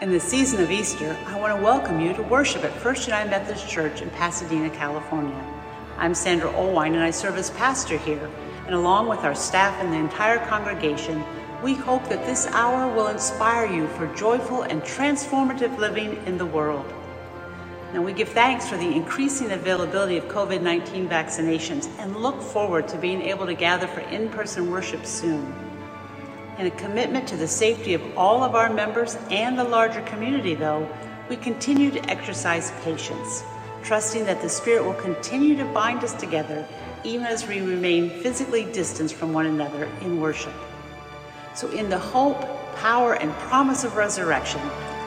In the season of Easter, I want to welcome you to worship at First United Methodist Church in Pasadena, California. I'm Sandra Olewine and I serve as pastor here. And along with our staff and the entire congregation, we hope that this hour will inspire you for joyful and transformative living in the world. Now, we give thanks for the increasing availability of COVID 19 vaccinations and look forward to being able to gather for in person worship soon in a commitment to the safety of all of our members and the larger community, though, we continue to exercise patience, trusting that the Spirit will continue to bind us together even as we remain physically distanced from one another in worship. So, in the hope, power, and promise of resurrection,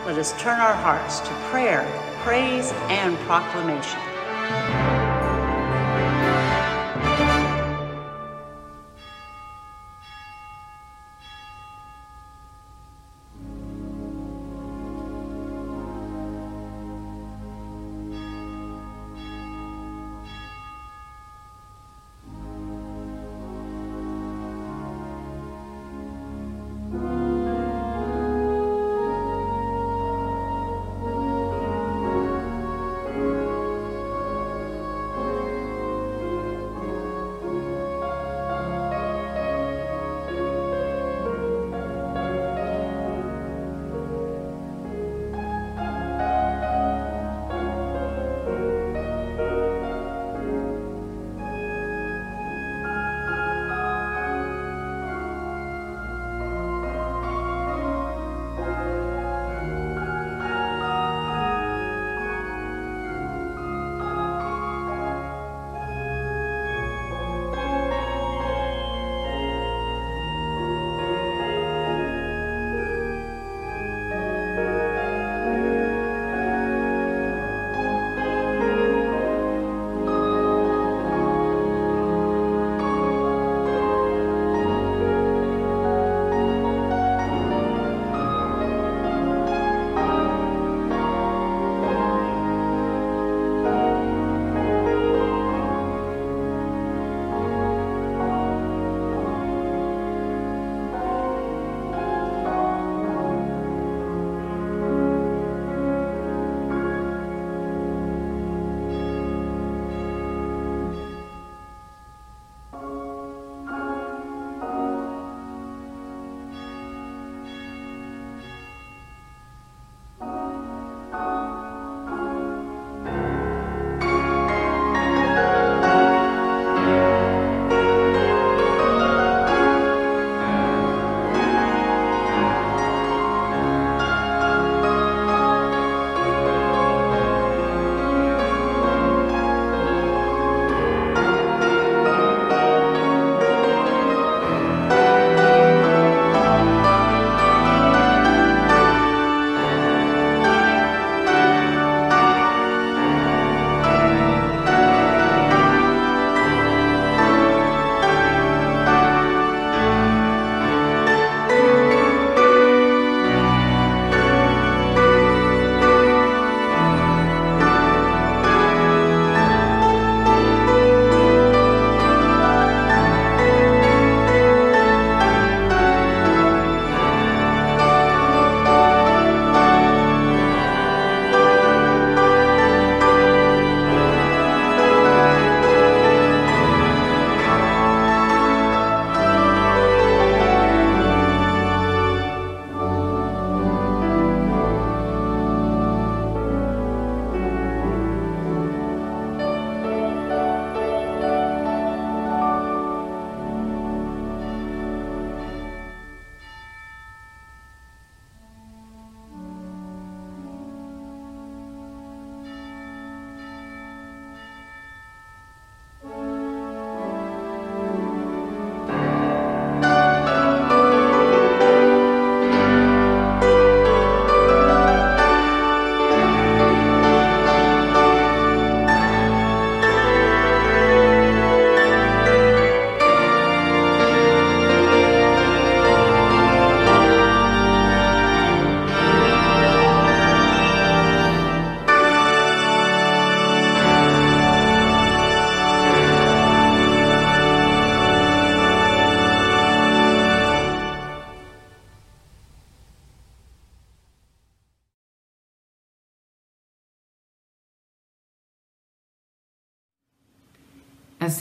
let us turn our hearts to prayer, praise, and proclamation.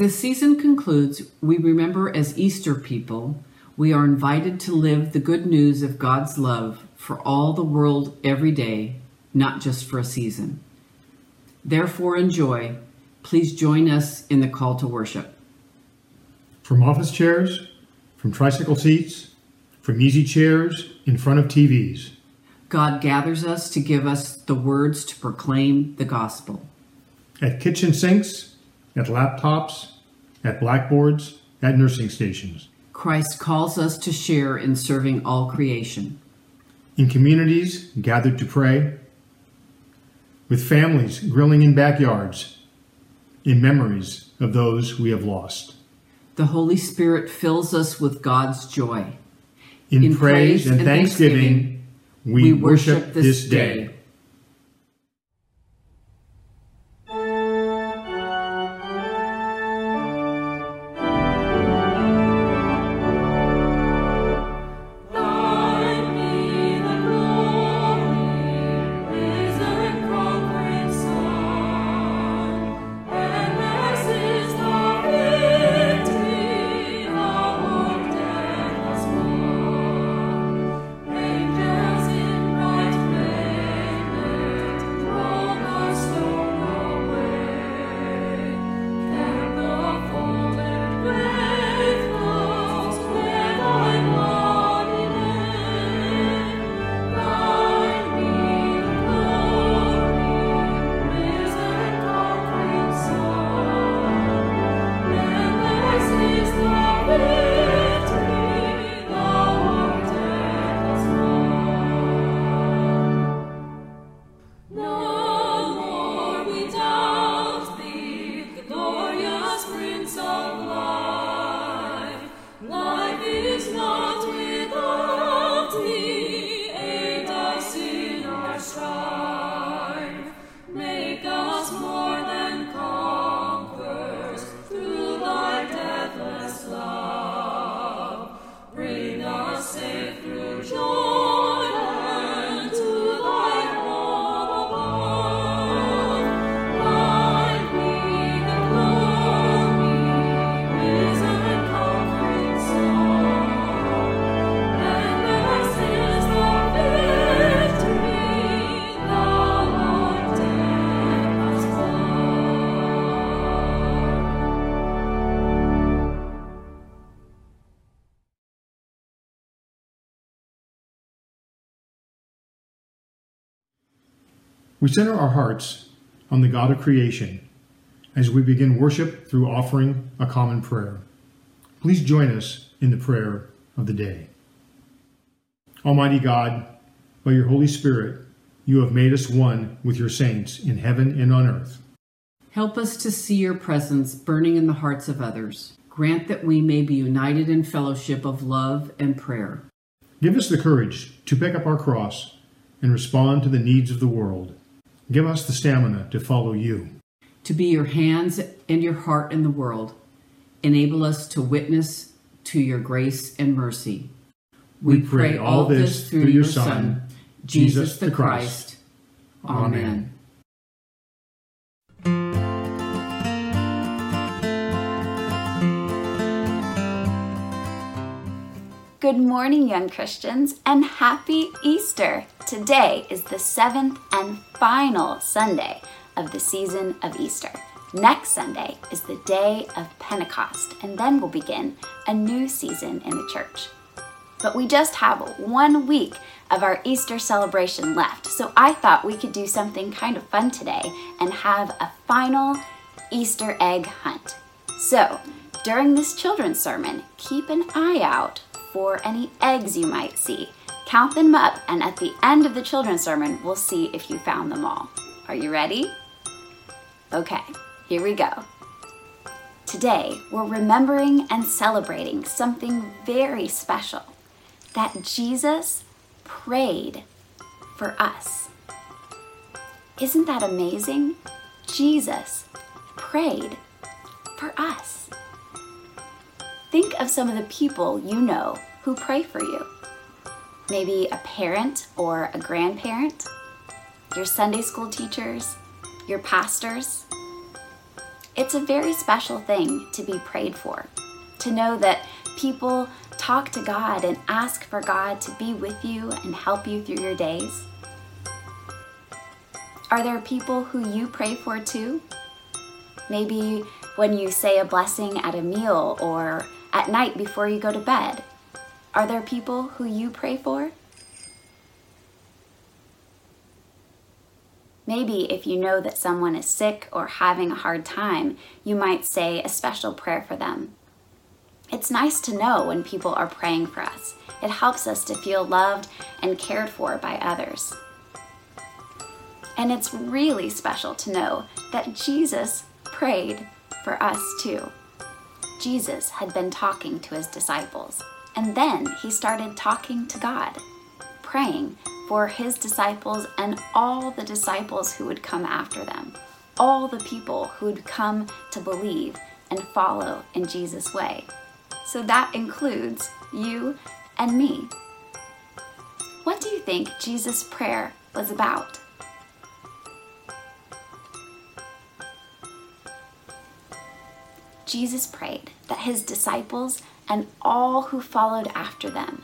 This season concludes, we remember as Easter people, we are invited to live the good news of God's love for all the world every day, not just for a season. Therefore, enjoy. Please join us in the call to worship. From office chairs, from tricycle seats, from easy chairs in front of TVs. God gathers us to give us the words to proclaim the gospel. At kitchen sinks, at laptops, at blackboards, at nursing stations. Christ calls us to share in serving all creation. In communities gathered to pray, with families grilling in backyards, in memories of those we have lost. The Holy Spirit fills us with God's joy. In, in praise, praise and, thanksgiving, thanksgiving we, we, worship this day. day. We center our hearts on the God of creation as we begin worship through offering a common prayer. Please join us in the prayer of the day. Almighty God, by your Holy Spirit, you have made us one with your saints in heaven and on earth. Help us to see your presence burning in the hearts of others. Grant that we may be united in fellowship of love and prayer. Give us the courage to pick up our cross and respond to the needs of the world. Give us the stamina to follow you. To be your hands and your heart in the world. Enable us to witness to your grace and mercy. We, we pray, pray all this through your Son, Jesus the Christ. Amen. Good morning, young Christians, and happy Easter! Today is the seventh and final Sunday of the season of Easter. Next Sunday is the day of Pentecost, and then we'll begin a new season in the church. But we just have one week of our Easter celebration left, so I thought we could do something kind of fun today and have a final Easter egg hunt. So, during this children's sermon, keep an eye out for any eggs you might see. Count them up, and at the end of the children's sermon, we'll see if you found them all. Are you ready? Okay, here we go. Today, we're remembering and celebrating something very special that Jesus prayed for us. Isn't that amazing? Jesus prayed for us. Think of some of the people you know who pray for you. Maybe a parent or a grandparent, your Sunday school teachers, your pastors. It's a very special thing to be prayed for, to know that people talk to God and ask for God to be with you and help you through your days. Are there people who you pray for too? Maybe when you say a blessing at a meal or at night before you go to bed. Are there people who you pray for? Maybe if you know that someone is sick or having a hard time, you might say a special prayer for them. It's nice to know when people are praying for us. It helps us to feel loved and cared for by others. And it's really special to know that Jesus prayed for us too. Jesus had been talking to his disciples, and then he started talking to God, praying for his disciples and all the disciples who would come after them, all the people who would come to believe and follow in Jesus' way. So that includes you and me. What do you think Jesus' prayer was about? Jesus prayed that his disciples and all who followed after them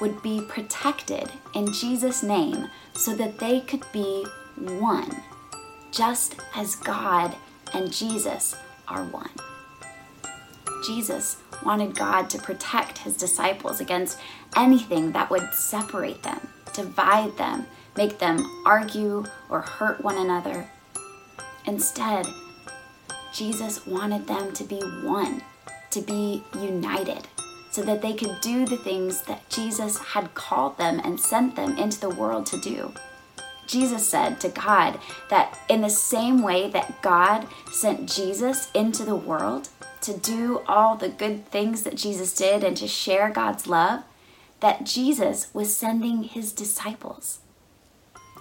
would be protected in Jesus' name so that they could be one, just as God and Jesus are one. Jesus wanted God to protect his disciples against anything that would separate them, divide them, make them argue or hurt one another. Instead, Jesus wanted them to be one, to be united, so that they could do the things that Jesus had called them and sent them into the world to do. Jesus said to God that in the same way that God sent Jesus into the world to do all the good things that Jesus did and to share God's love, that Jesus was sending his disciples.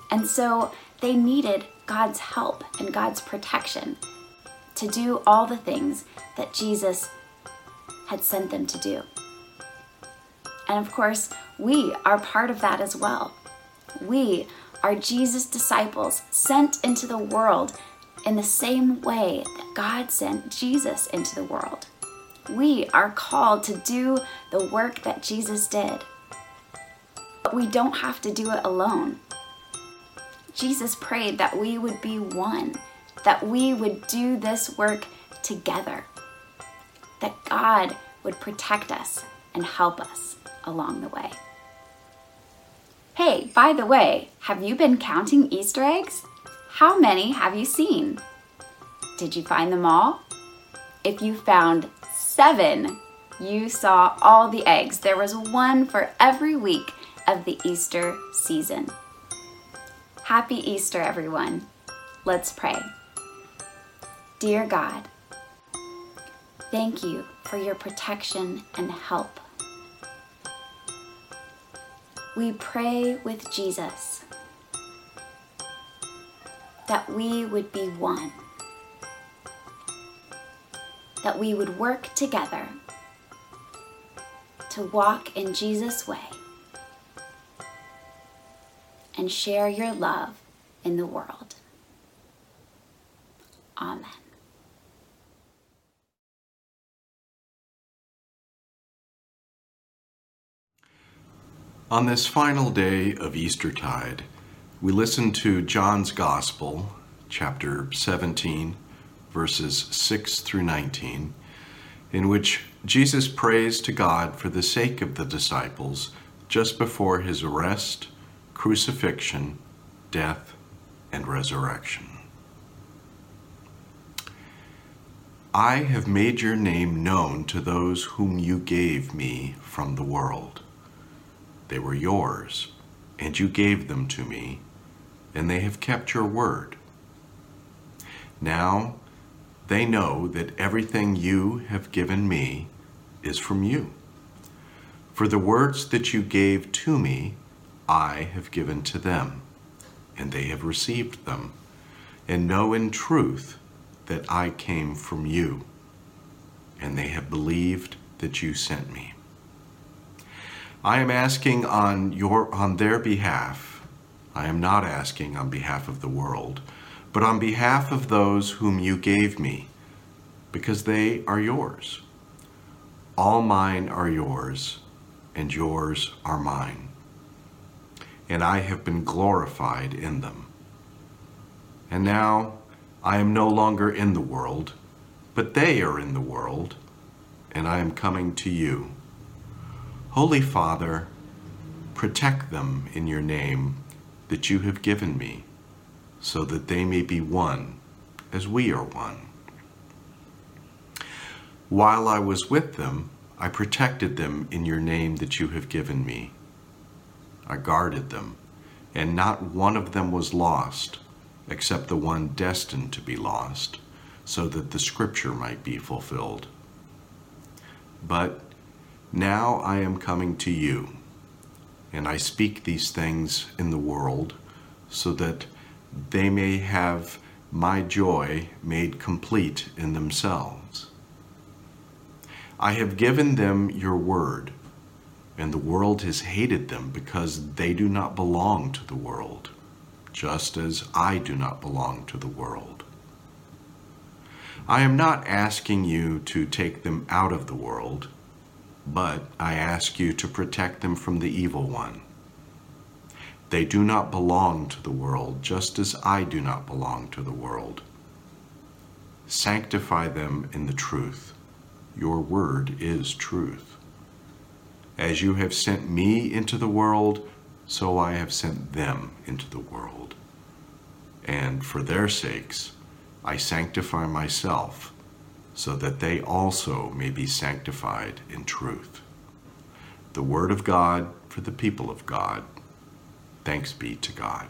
And so they needed God's help and God's protection to do all the things that Jesus had sent them to do. And of course, we are part of that as well. We are Jesus' disciples sent into the world in the same way that God sent Jesus into the world. We are called to do the work that Jesus did. But we don't have to do it alone. Jesus prayed that we would be one that we would do this work together, that God would protect us and help us along the way. Hey, by the way, have you been counting Easter eggs? How many have you seen? Did you find them all? If you found seven, you saw all the eggs. There was one for every week of the Easter season. Happy Easter, everyone. Let's pray. Dear God, thank you for your protection and help. We pray with Jesus that we would be one, that we would work together to walk in Jesus' way and share your love in the world. Amen. On this final day of Eastertide, we listen to John's Gospel, chapter 17, verses 6 through 19, in which Jesus prays to God for the sake of the disciples just before his arrest, crucifixion, death, and resurrection. I have made your name known to those whom you gave me from the world. They were yours, and you gave them to me, and they have kept your word. Now they know that everything you have given me is from you. For the words that you gave to me, I have given to them, and they have received them, and know in truth that I came from you, and they have believed that you sent me. I am asking on your on their behalf. I am not asking on behalf of the world, but on behalf of those whom you gave me, because they are yours. All mine are yours, and yours are mine. And I have been glorified in them. And now I am no longer in the world, but they are in the world, and I am coming to you. Holy Father, protect them in your name that you have given me, so that they may be one as we are one. While I was with them, I protected them in your name that you have given me. I guarded them, and not one of them was lost, except the one destined to be lost, so that the scripture might be fulfilled. But now I am coming to you, and I speak these things in the world, so that they may have my joy made complete in themselves. I have given them your word, and the world has hated them because they do not belong to the world, just as I do not belong to the world. I am not asking you to take them out of the world, but I ask you to protect them from the evil one. They do not belong to the world, just as I do not belong to the world. Sanctify them in the truth. Your word is truth. As you have sent me into the world, so I have sent them into the world. And for their sakes, I sanctify myself, so that they also may be sanctified in truth. The Word of God for the people of God. Thanks be to God.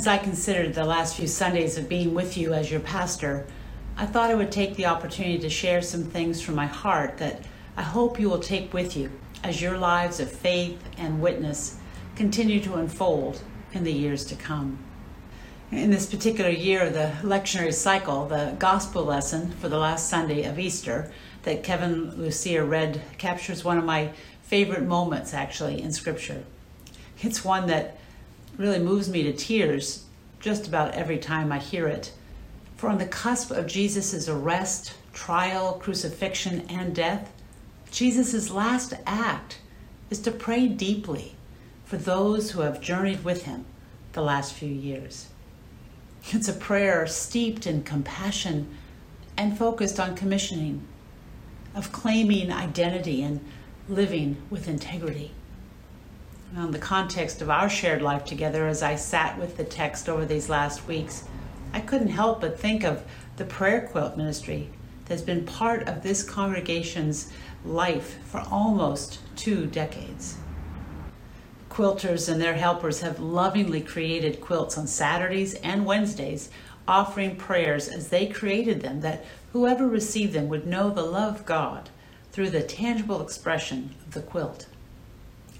As I considered the last few Sundays of being with you as your pastor, I thought I would take the opportunity to share some things from my heart that I hope you will take with you as your lives of faith and witness continue to unfold in the years to come. In this particular year of the lectionary cycle, the gospel lesson for the last Sunday of Easter that Kevin Lucia read captures one of my favorite moments actually in Scripture. It's one that really moves me to tears just about every time I hear it. For on the cusp of Jesus' arrest, trial, crucifixion, and death, Jesus' last act is to pray deeply for those who have journeyed with him the last few years. It's a prayer steeped in compassion and focused on commissioning, of claiming identity and living with integrity. In the context of our shared life together, as I sat with the text over these last weeks, I couldn't help but think of the prayer quilt ministry that's been part of this congregation's life for almost two decades. Quilters and their helpers have lovingly created quilts on Saturdays and Wednesdays, offering prayers as they created them that whoever received them would know the love of God through the tangible expression of the quilt.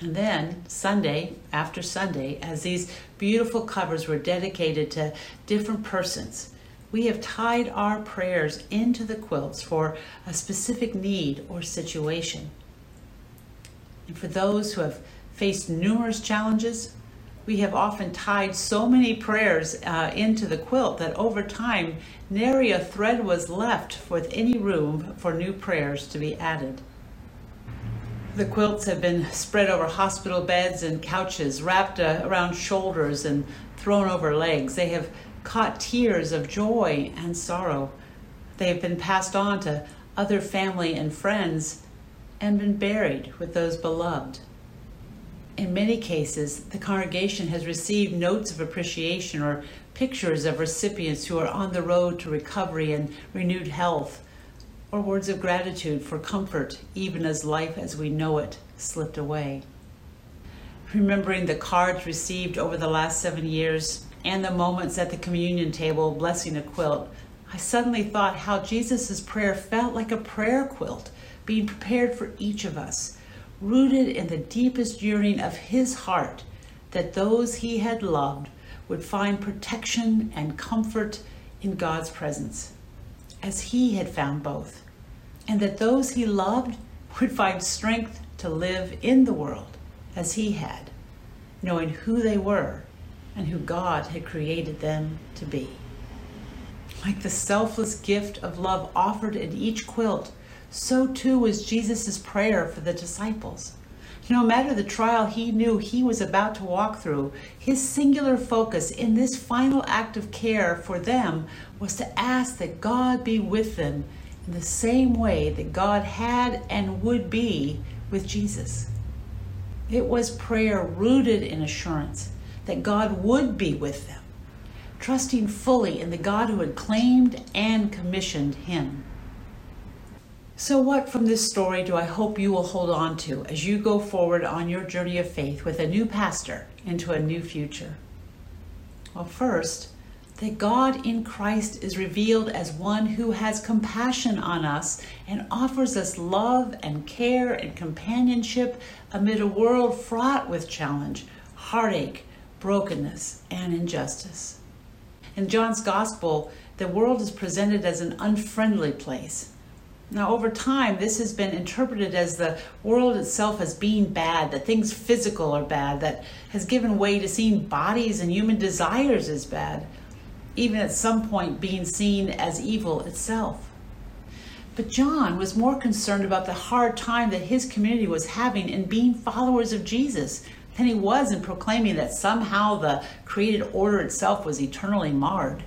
And then, Sunday after Sunday, as these beautiful covers were dedicated to different persons, we have tied our prayers into the quilts for a specific need or situation. And for those who have faced numerous challenges, we have often tied so many prayers uh, into the quilt that over time, nary a thread was left with any room for new prayers to be added. The quilts have been spread over hospital beds and couches, wrapped uh, around shoulders and thrown over legs. They have caught tears of joy and sorrow. They have been passed on to other family and friends and been buried with those beloved. In many cases, the congregation has received notes of appreciation or pictures of recipients who are on the road to recovery and renewed health or words of gratitude for comfort, even as life as we know it slipped away. Remembering the cards received over the last seven years and the moments at the communion table blessing a quilt, I suddenly thought how Jesus' prayer felt like a prayer quilt being prepared for each of us, rooted in the deepest yearning of his heart that those he had loved would find protection and comfort in God's presence as he had found both, and that those he loved would find strength to live in the world as he had, knowing who they were and who God had created them to be. Like the selfless gift of love offered in each quilt, so too was Jesus' prayer for the disciples. No matter the trial he knew he was about to walk through, his singular focus in this final act of care for them was to ask that God be with them in the same way that God had and would be with Jesus. It was prayer rooted in assurance that God would be with them, trusting fully in the God who had claimed and commissioned him. So, what from this story do I hope you will hold on to as you go forward on your journey of faith with a new pastor into a new future? Well, first, that God in Christ is revealed as one who has compassion on us and offers us love and care and companionship amid a world fraught with challenge, heartache, brokenness, and injustice. In John's Gospel, the world is presented as an unfriendly place now, over time, this has been interpreted as the world itself as being bad, that things physical are bad, that has given way to seeing bodies and human desires as bad, even at some point being seen as evil itself. But John was more concerned about the hard time that his community was having in being followers of Jesus than he was in proclaiming that somehow the created order itself was eternally marred.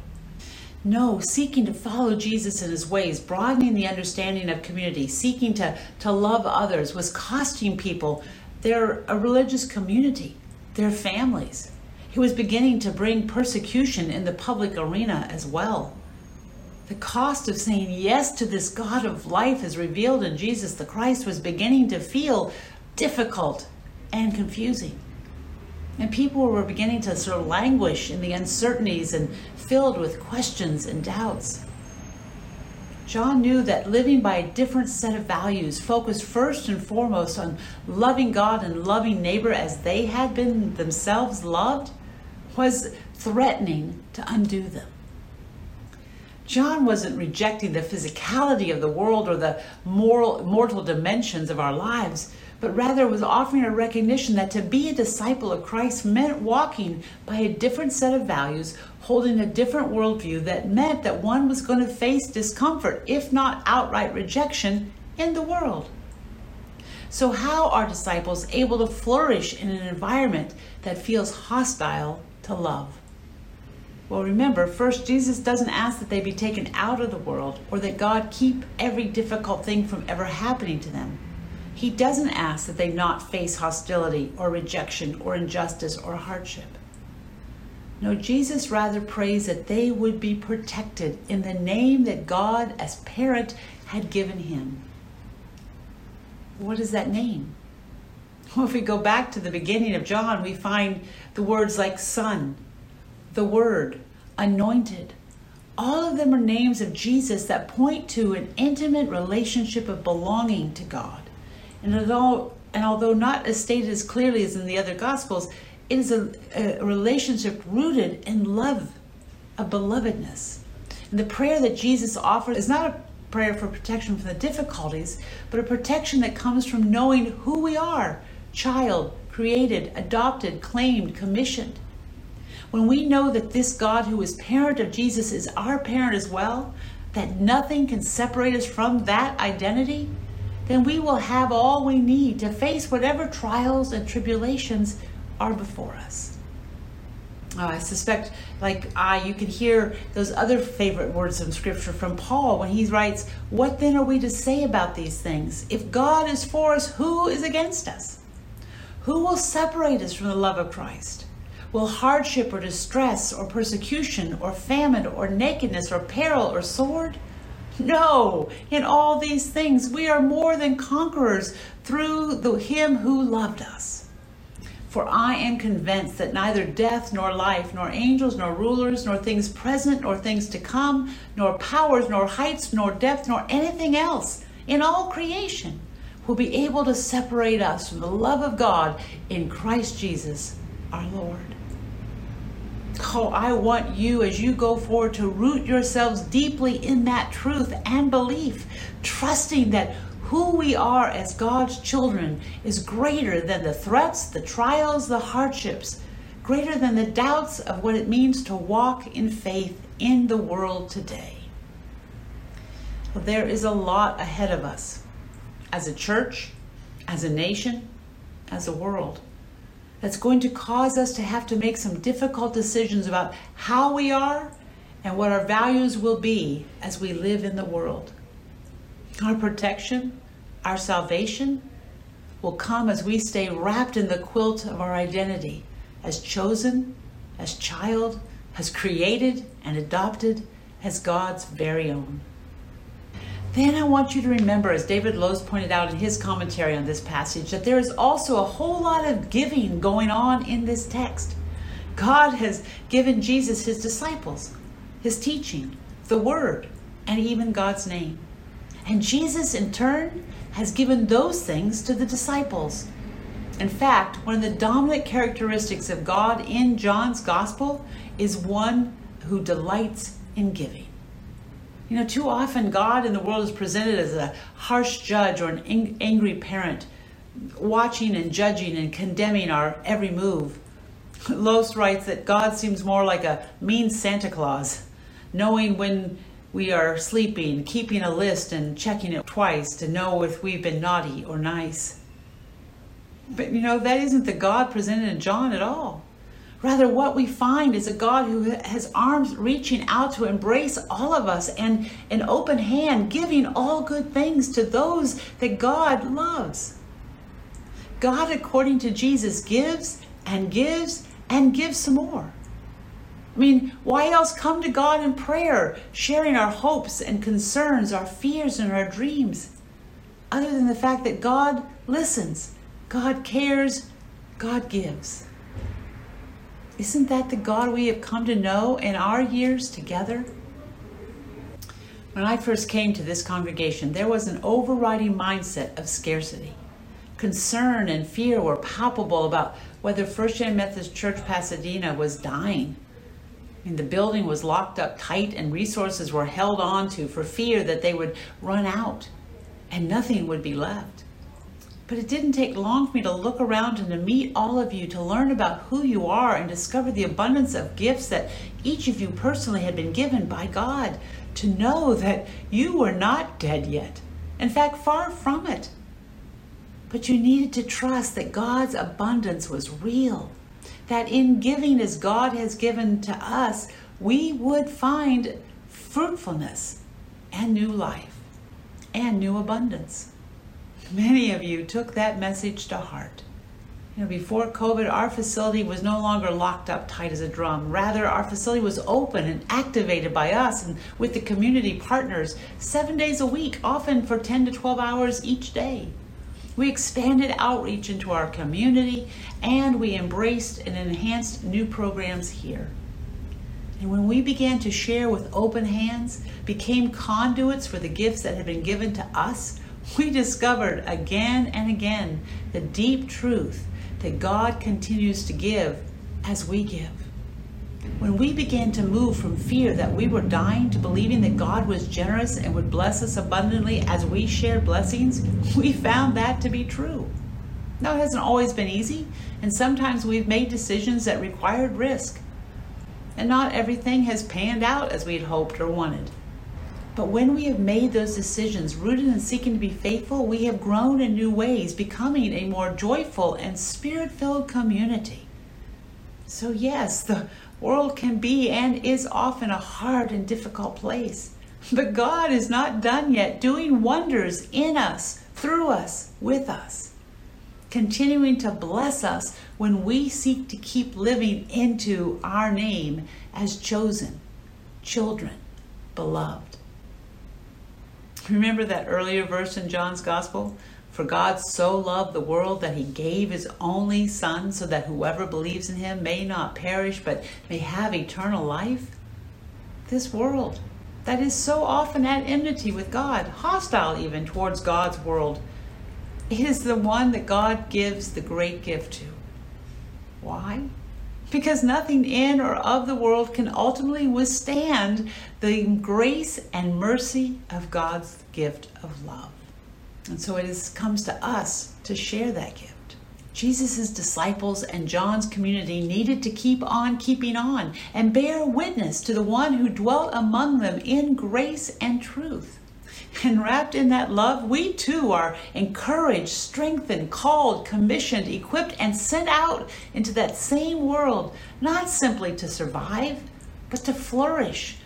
No, seeking to follow Jesus in his ways, broadening the understanding of community, seeking to, to love others was costing people their a religious community, their families. He was beginning to bring persecution in the public arena as well. The cost of saying yes to this God of life as revealed in Jesus the Christ was beginning to feel difficult and confusing. And people were beginning to sort of languish in the uncertainties and filled with questions and doubts. John knew that living by a different set of values, focused first and foremost on loving God and loving neighbor as they had been themselves loved, was threatening to undo them. John wasn't rejecting the physicality of the world or the moral, mortal dimensions of our lives, but rather was offering a recognition that to be a disciple of Christ meant walking by a different set of values, holding a different worldview that meant that one was going to face discomfort, if not outright rejection, in the world. So, how are disciples able to flourish in an environment that feels hostile to love? Well, remember, first, Jesus doesn't ask that they be taken out of the world or that God keep every difficult thing from ever happening to them. He doesn't ask that they not face hostility or rejection or injustice or hardship. No, Jesus rather prays that they would be protected in the name that God, as parent, had given him. What is that name? Well, if we go back to the beginning of John, we find the words like son, the word, anointed. All of them are names of Jesus that point to an intimate relationship of belonging to God. And although, and although not as stated as clearly as in the other Gospels, it is a, a relationship rooted in love, a belovedness. And the prayer that Jesus offers is not a prayer for protection from the difficulties, but a protection that comes from knowing who we are child, created, adopted, claimed, commissioned. When we know that this God who is parent of Jesus is our parent as well, that nothing can separate us from that identity, then we will have all we need to face whatever trials and tribulations are before us. Oh, I suspect, like I, you can hear those other favorite words of Scripture from Paul when he writes, What then are we to say about these things? If God is for us, who is against us? Who will separate us from the love of Christ? Will hardship or distress or persecution or famine or nakedness or peril or sword? No, in all these things we are more than conquerors through the him who loved us. For I am convinced that neither death nor life, nor angels nor rulers, nor things present nor things to come, nor powers, nor heights, nor depth, nor anything else in all creation will be able to separate us from the love of God in Christ Jesus our Lord. Oh, I want you as you go forward to root yourselves deeply in that truth and belief, trusting that who we are as God's children is greater than the threats, the trials, the hardships, greater than the doubts of what it means to walk in faith in the world today. Well, there is a lot ahead of us as a church, as a nation, as a world that's going to cause us to have to make some difficult decisions about how we are and what our values will be as we live in the world. Our protection, our salvation will come as we stay wrapped in the quilt of our identity as chosen, as child, as created and adopted as God's very own. Then I want you to remember, as David Lose pointed out in his commentary on this passage, that there is also a whole lot of giving going on in this text. God has given Jesus his disciples, his teaching, the word, and even God's name. And Jesus, in turn, has given those things to the disciples. In fact, one of the dominant characteristics of God in John's gospel is one who delights in giving. You know, too often God in the world is presented as a harsh judge or an angry parent, watching and judging and condemning our every move. Lose writes that God seems more like a mean Santa Claus, knowing when we are sleeping, keeping a list and checking it twice to know if we've been naughty or nice. But you know, that isn't the God presented in John at all. Rather, what we find is a God who has arms reaching out to embrace all of us and an open hand giving all good things to those that God loves. God, according to Jesus, gives and gives and gives some more. I mean, why else come to God in prayer, sharing our hopes and concerns, our fears and our dreams, other than the fact that God listens, God cares, God gives. Isn't that the God we have come to know in our years together? When I first came to this congregation, there was an overriding mindset of scarcity. Concern and fear were palpable about whether First United Methodist Church Pasadena was dying. I mean, the building was locked up tight and resources were held on to for fear that they would run out and nothing would be left. But it didn't take long for me to look around and to meet all of you, to learn about who you are and discover the abundance of gifts that each of you personally had been given by God, to know that you were not dead yet. In fact, far from it. But you needed to trust that God's abundance was real, that in giving as God has given to us, we would find fruitfulness and new life and new abundance. Many of you took that message to heart. You know, before COVID, our facility was no longer locked up tight as a drum. Rather, our facility was open and activated by us and with the community partners seven days a week, often for 10 to 12 hours each day. We expanded outreach into our community and we embraced and enhanced new programs here. And when we began to share with open hands, became conduits for the gifts that had been given to us, we discovered again and again the deep truth that God continues to give as we give. When we began to move from fear that we were dying to believing that God was generous and would bless us abundantly as we shared blessings, we found that to be true. Now, it hasn't always been easy, and sometimes we've made decisions that required risk. And not everything has panned out as we had hoped or wanted. But when we have made those decisions, rooted in seeking to be faithful, we have grown in new ways, becoming a more joyful and spirit filled community. So, yes, the world can be and is often a hard and difficult place. But God is not done yet, doing wonders in us, through us, with us, continuing to bless us when we seek to keep living into our name as chosen, children, beloved. Remember that earlier verse in John's Gospel? For God so loved the world that he gave his only Son so that whoever believes in him may not perish but may have eternal life? This world that is so often at enmity with God, hostile even towards God's world, is the one that God gives the great gift to. Why? Because nothing in or of the world can ultimately withstand the grace and mercy of God's gift of love. And so it is, comes to us to share that gift. Jesus' disciples and John's community needed to keep on keeping on and bear witness to the one who dwelt among them in grace and truth. And wrapped in that love, we too are encouraged, strengthened, called, commissioned, equipped, and sent out into that same world, not simply to survive, but to flourish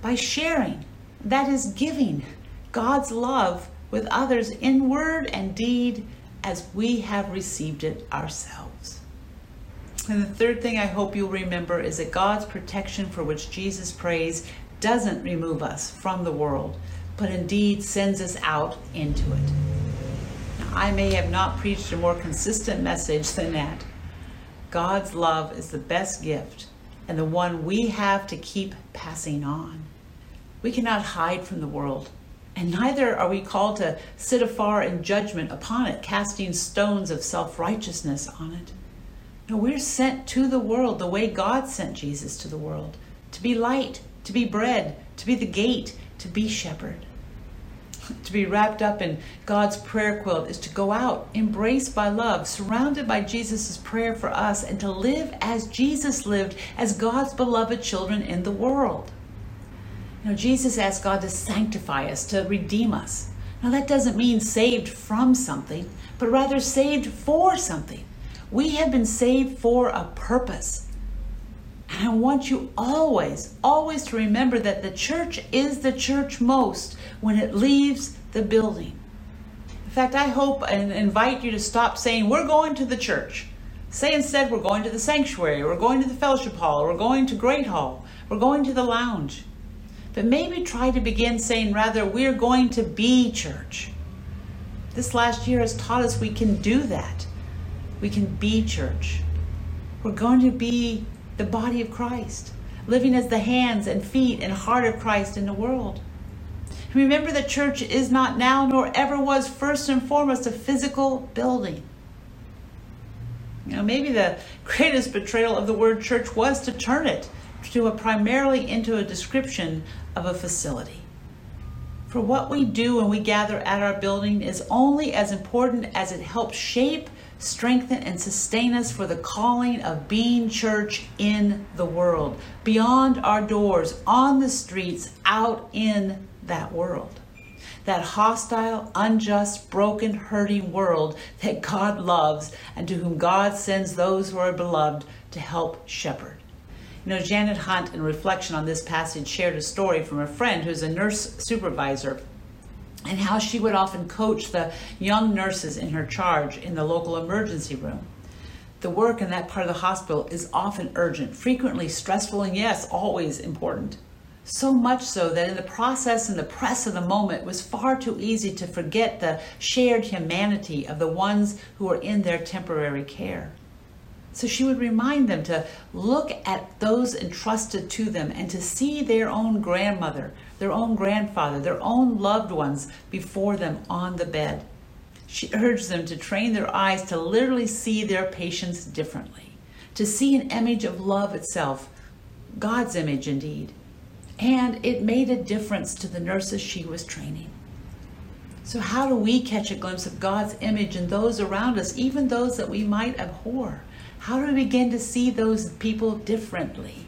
by sharing, that is, giving God's love with others in word and deed as we have received it ourselves. And the third thing I hope you'll remember is that God's protection for which Jesus prays doesn't remove us from the world but indeed sends us out into it. Now, I may have not preached a more consistent message than that. God's love is the best gift and the one we have to keep passing on. We cannot hide from the world, and neither are we called to sit afar in judgment upon it, casting stones of self righteousness on it. No, we're sent to the world the way God sent Jesus to the world to be light, to be bread, to be the gate, to be shepherd. To be wrapped up in God's prayer quilt is to go out, embraced by love, surrounded by Jesus' prayer for us, and to live as Jesus lived as God's beloved children in the world. You know, Jesus asked God to sanctify us, to redeem us. Now, that doesn't mean saved from something, but rather saved for something. We have been saved for a purpose. And I want you always, always to remember that the church is the church most when it leaves the building. In fact, I hope and invite you to stop saying, We're going to the church. Say instead, We're going to the sanctuary, we're going to the fellowship hall, we're going to Great Hall, we're going to the lounge. But maybe try to begin saying, rather, We're going to be church. This last year has taught us we can do that. We can be church. We're going to be the body of Christ, living as the hands and feet and heart of Christ in the world. Remember, the church is not now nor ever was first and foremost a physical building. You know, maybe the greatest betrayal of the word church was to turn it to a primarily into a description of a facility. For what we do when we gather at our building is only as important as it helps shape, strengthen, and sustain us for the calling of being church in the world, beyond our doors, on the streets, out in that world. That hostile, unjust, broken, hurting world that God loves and to whom God sends those who are beloved to help shepherd. You know, Janet Hunt, in reflection on this passage, shared a story from a friend who's a nurse supervisor and how she would often coach the young nurses in her charge in the local emergency room. The work in that part of the hospital is often urgent, frequently stressful, and yes, always important. So much so that in the process and the press of the moment, it was far too easy to forget the shared humanity of the ones who were in their temporary care. So she would remind them to look at those entrusted to them and to see their own grandmother, their own grandfather, their own loved ones before them on the bed. She urged them to train their eyes to literally see their patients differently, to see an image of love itself, God's image indeed. And it made a difference to the nurses she was training. So, how do we catch a glimpse of God's image in those around us, even those that we might abhor? How do we begin to see those people differently?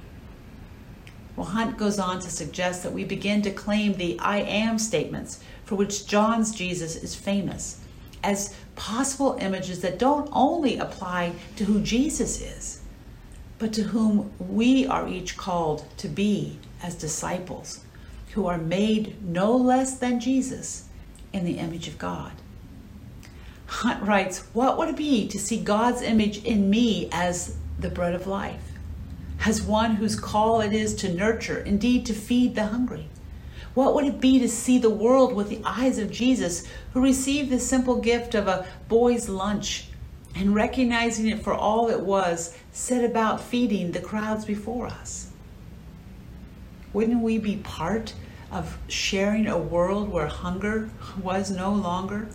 Well, Hunt goes on to suggest that we begin to claim the I am statements for which John's Jesus is famous as possible images that don't only apply to who Jesus is, but to whom we are each called to be as disciples who are made no less than Jesus in the image of God. Hunt writes, What would it be to see God's image in me as the bread of life, as one whose call it is to nurture, indeed to feed the hungry? What would it be to see the world with the eyes of Jesus, who received the simple gift of a boy's lunch and recognizing it for all it was, set about feeding the crowds before us? Wouldn't we be part of sharing a world where hunger was no longer?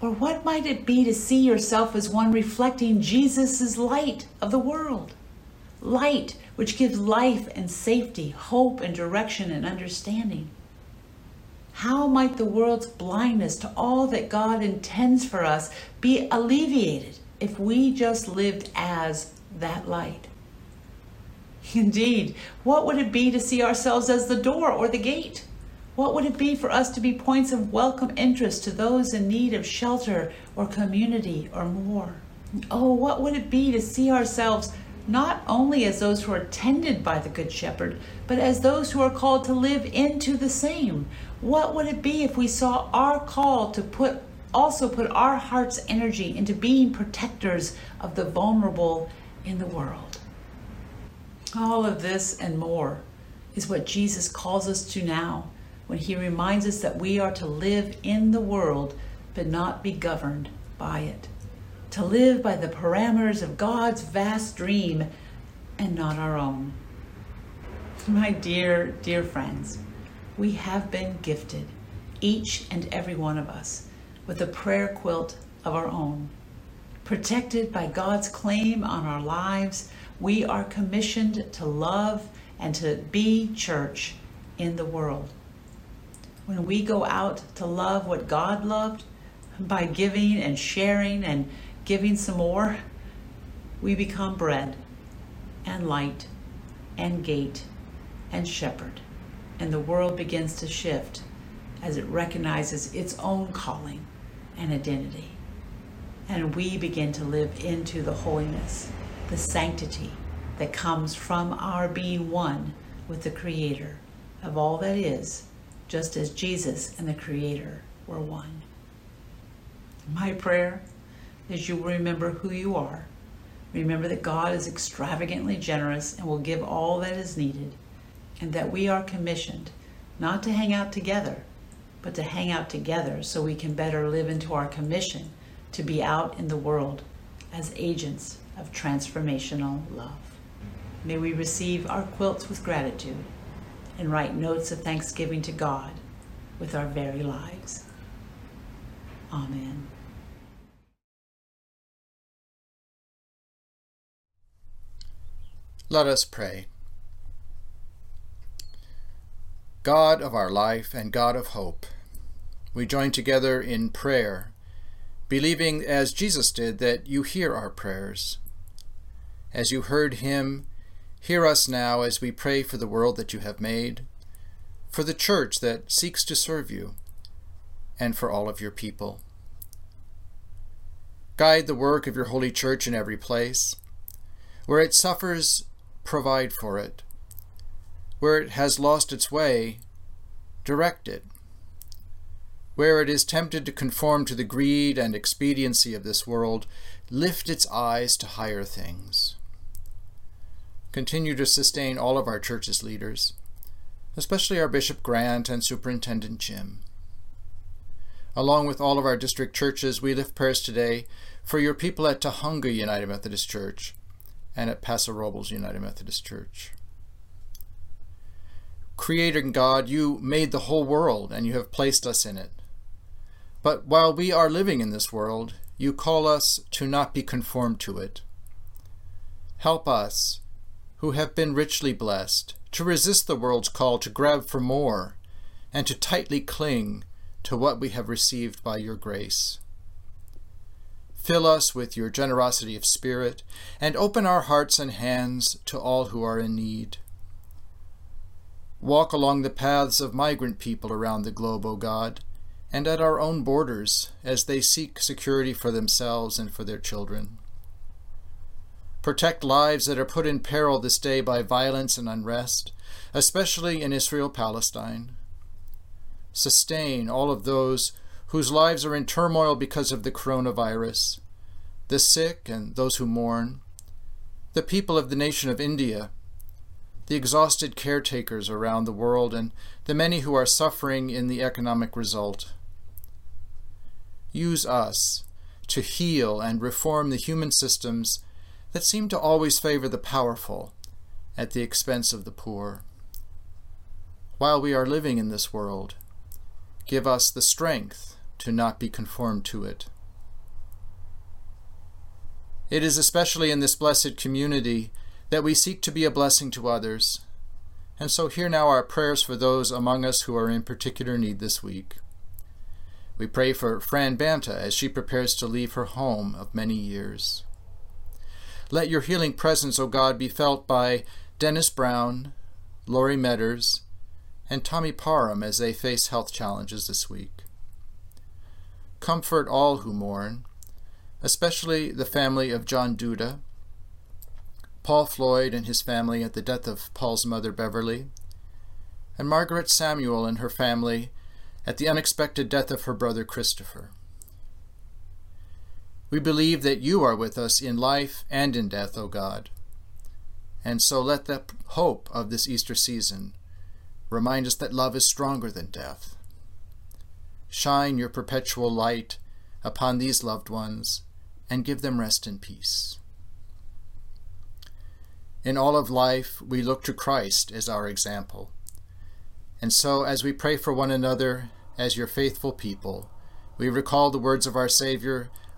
Or what might it be to see yourself as one reflecting Jesus' light of the world? Light which gives life and safety, hope and direction and understanding. How might the world's blindness to all that God intends for us be alleviated if we just lived as that light? Indeed, what would it be to see ourselves as the door or the gate? What would it be for us to be points of welcome interest to those in need of shelter or community or more? Oh, what would it be to see ourselves not only as those who are tended by the Good Shepherd, but as those who are called to live into the same? What would it be if we saw our call to put also put our heart's energy into being protectors of the vulnerable in the world? All of this and more is what Jesus calls us to now when he reminds us that we are to live in the world but not be governed by it, to live by the parameters of God's vast dream and not our own. My dear, dear friends, we have been gifted, each and every one of us, with a prayer quilt of our own. Protected by God's claim on our lives, we are commissioned to love and to be church in the world when we go out to love what God loved by giving and sharing and giving some more, we become bread and light and gate and shepherd. And the world begins to shift as it recognizes its own calling and identity. And we begin to live into the holiness, the sanctity that comes from our being one with the Creator of all that is just as Jesus and the Creator were one. My prayer is you will remember who you are. Remember that God is extravagantly generous and will give all that is needed, and that we are commissioned not to hang out together, but to hang out together so we can better live into our commission to be out in the world as agents of transformational love. May we receive our quilts with gratitude and write notes of thanksgiving to God with our very lives. Amen. Let us pray. God of our life and God of hope, we join together in prayer, believing as Jesus did that you hear our prayers. As you heard him, hear us now as we pray for the world that you have made, for the church that seeks to serve you, and for all of your people. Guide the work of your holy church in every place. Where it suffers, provide for it. Where it has lost its way, direct it. Where it is tempted to conform to the greed and expediency of this world, lift its eyes to higher things. Continue to sustain all of our church's leaders, especially our Bishop Grant and Superintendent Jim. Along with all of our district churches, we lift prayers today for your people at Tujunga United Methodist Church and at Paso Robles United Methodist Church. Creator God, you made the whole world and you have placed us in it. But while we are living in this world, you call us to not be conformed to it. Help us, who have been richly blessed, to resist the world's call to grab for more and to tightly cling to what we have received by your grace. Fill us with your generosity of spirit and open our hearts and hands to all who are in need. Walk along the paths of migrant people around the globe, O God, and at our own borders as they seek security for themselves and for their children. Protect lives that are put in peril this day by violence and unrest, especially in Israel Palestine. Sustain all of those whose lives are in turmoil because of the coronavirus, the sick and those who mourn, the people of the nation of India, the exhausted caretakers around the world, and the many who are suffering in the economic result. Use us to heal and reform the human systems that seem to always favor the powerful at the expense of the poor. While we are living in this world, give us the strength to not be conformed to it. It is especially in this blessed community that we seek to be a blessing to others. And so hear now our prayers for those among us who are in particular need this week. We pray for Fran Banta as she prepares to leave her home of many years. Let your healing presence, O God, be felt by Dennis Brown, Laurie Medders, and Tommy Parham as they face health challenges this week. Comfort all who mourn, especially the family of John Duda, Paul Floyd and his family at the death of Paul's mother Beverly, and Margaret Samuel and her family at the unexpected death of her brother Christopher. We believe that you are with us in life and in death, O God. And so let the hope of this Easter season remind us that love is stronger than death. Shine your perpetual light upon these loved ones and give them rest and peace. In all of life, we look to Christ as our example. And so, as we pray for one another as your faithful people, we recall the words of our Savior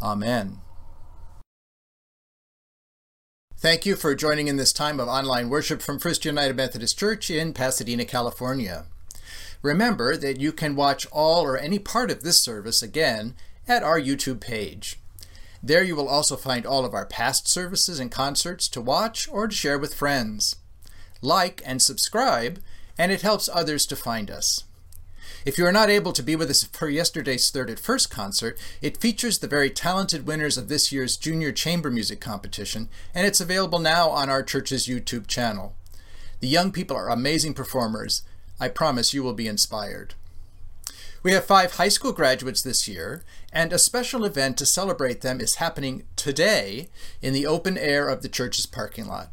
Amen. Thank you for joining in this time of online worship from First United Methodist Church in Pasadena, California. Remember that you can watch all or any part of this service again at our YouTube page. There you will also find all of our past services and concerts to watch or to share with friends. Like and subscribe, and it helps others to find us. If you are not able to be with us for yesterday's Third at First concert, it features the very talented winners of this year's Junior Chamber Music Competition, and it's available now on our church's YouTube channel. The young people are amazing performers. I promise you will be inspired. We have five high school graduates this year, and a special event to celebrate them is happening today in the open air of the church's parking lot.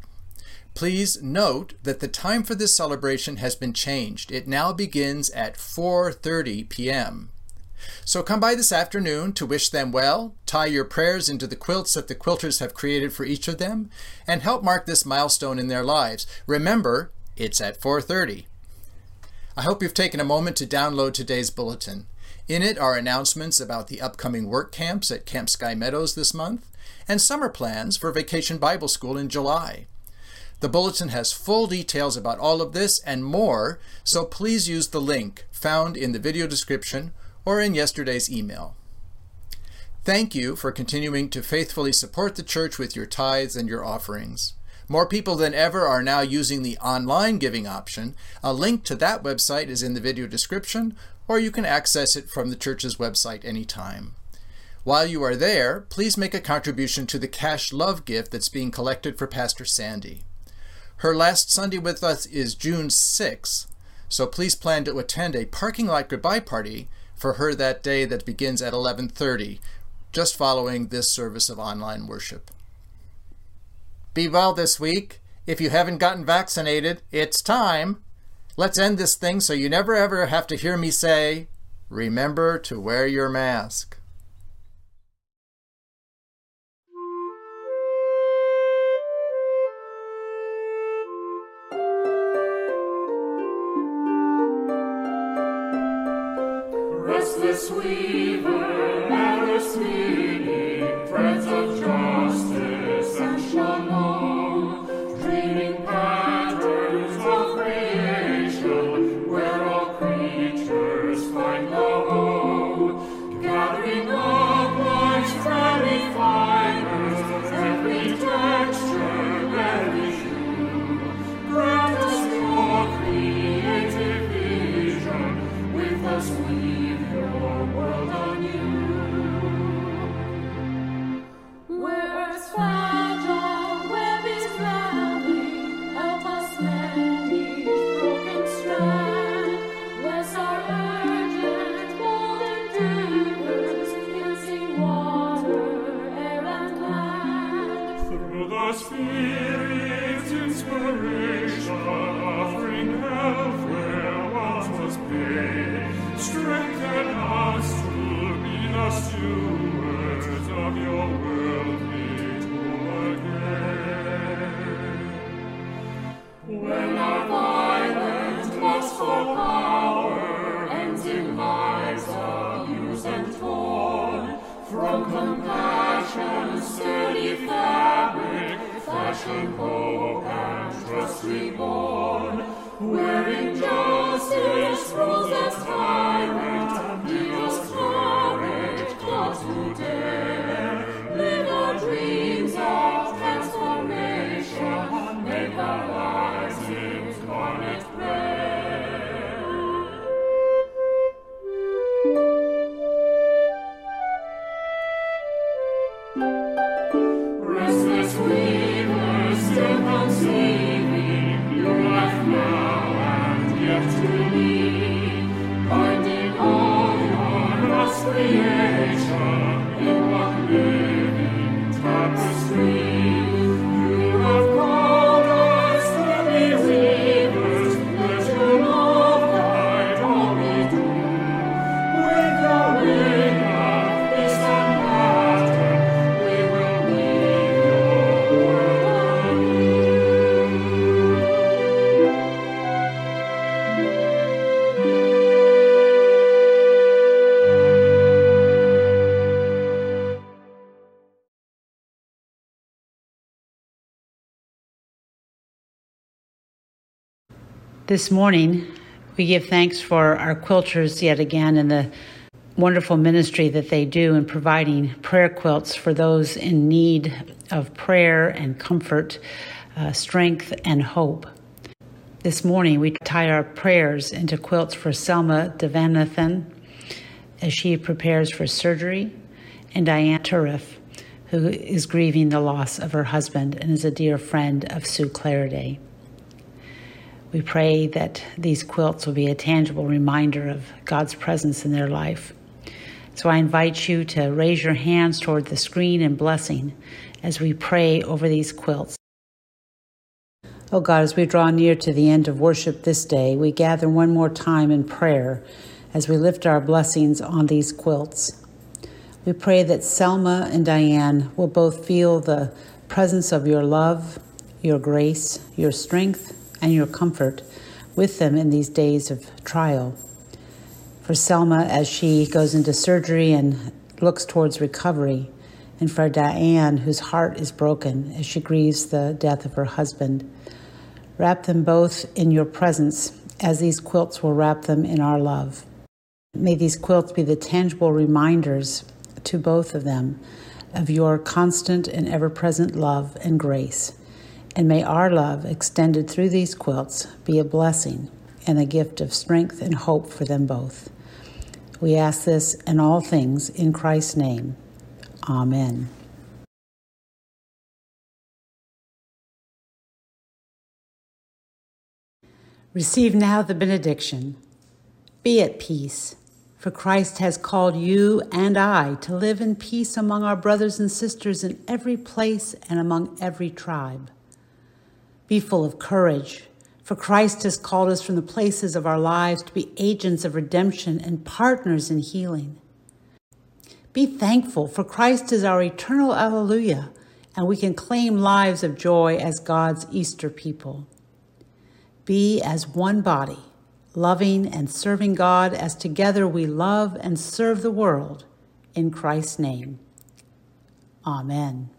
Please note that the time for this celebration has been changed. It now begins at 4:30 p.m. So come by this afternoon to wish them well, tie your prayers into the quilts that the quilters have created for each of them, and help mark this milestone in their lives. Remember, it's at 4:30. I hope you've taken a moment to download today's bulletin. In it are announcements about the upcoming work camps at Camp Sky Meadows this month and summer plans for Vacation Bible School in July. The bulletin has full details about all of this and more, so please use the link found in the video description or in yesterday's email. Thank you for continuing to faithfully support the church with your tithes and your offerings. More people than ever are now using the online giving option. A link to that website is in the video description, or you can access it from the church's website anytime. While you are there, please make a contribution to the Cash Love gift that's being collected for Pastor Sandy. Her last Sunday with us is June 6th, so please plan to attend a parking lot goodbye party for her that day that begins at 11:30, just following this service of online worship. Be well this week. If you haven't gotten vaccinated, it's time. Let's end this thing so you never ever have to hear me say, remember to wear your mask. Weaver, ever and This morning, we give thanks for our quilters yet again and the wonderful ministry that they do in providing prayer quilts for those in need of prayer and comfort, uh, strength, and hope. This morning, we tie our prayers into quilts for Selma Devanathan as she prepares for surgery, and Diane Turiff, who is grieving the loss of her husband and is a dear friend of Sue Claraday. We pray that these quilts will be a tangible reminder of God's presence in their life. So I invite you to raise your hands toward the screen in blessing as we pray over these quilts. Oh God, as we draw near to the end of worship this day, we gather one more time in prayer as we lift our blessings on these quilts. We pray that Selma and Diane will both feel the presence of your love, your grace, your strength, and your comfort with them in these days of trial. For Selma, as she goes into surgery and looks towards recovery, and for Diane, whose heart is broken as she grieves the death of her husband. Wrap them both in your presence as these quilts will wrap them in our love. May these quilts be the tangible reminders to both of them of your constant and ever present love and grace. And may our love extended through these quilts be a blessing and a gift of strength and hope for them both. We ask this and all things in Christ's name. Amen. Receive now the benediction. Be at peace, for Christ has called you and I to live in peace among our brothers and sisters in every place and among every tribe. Be full of courage, for Christ has called us from the places of our lives to be agents of redemption and partners in healing. Be thankful, for Christ is our eternal Alleluia, and we can claim lives of joy as God's Easter people. Be as one body, loving and serving God as together we love and serve the world in Christ's name. Amen.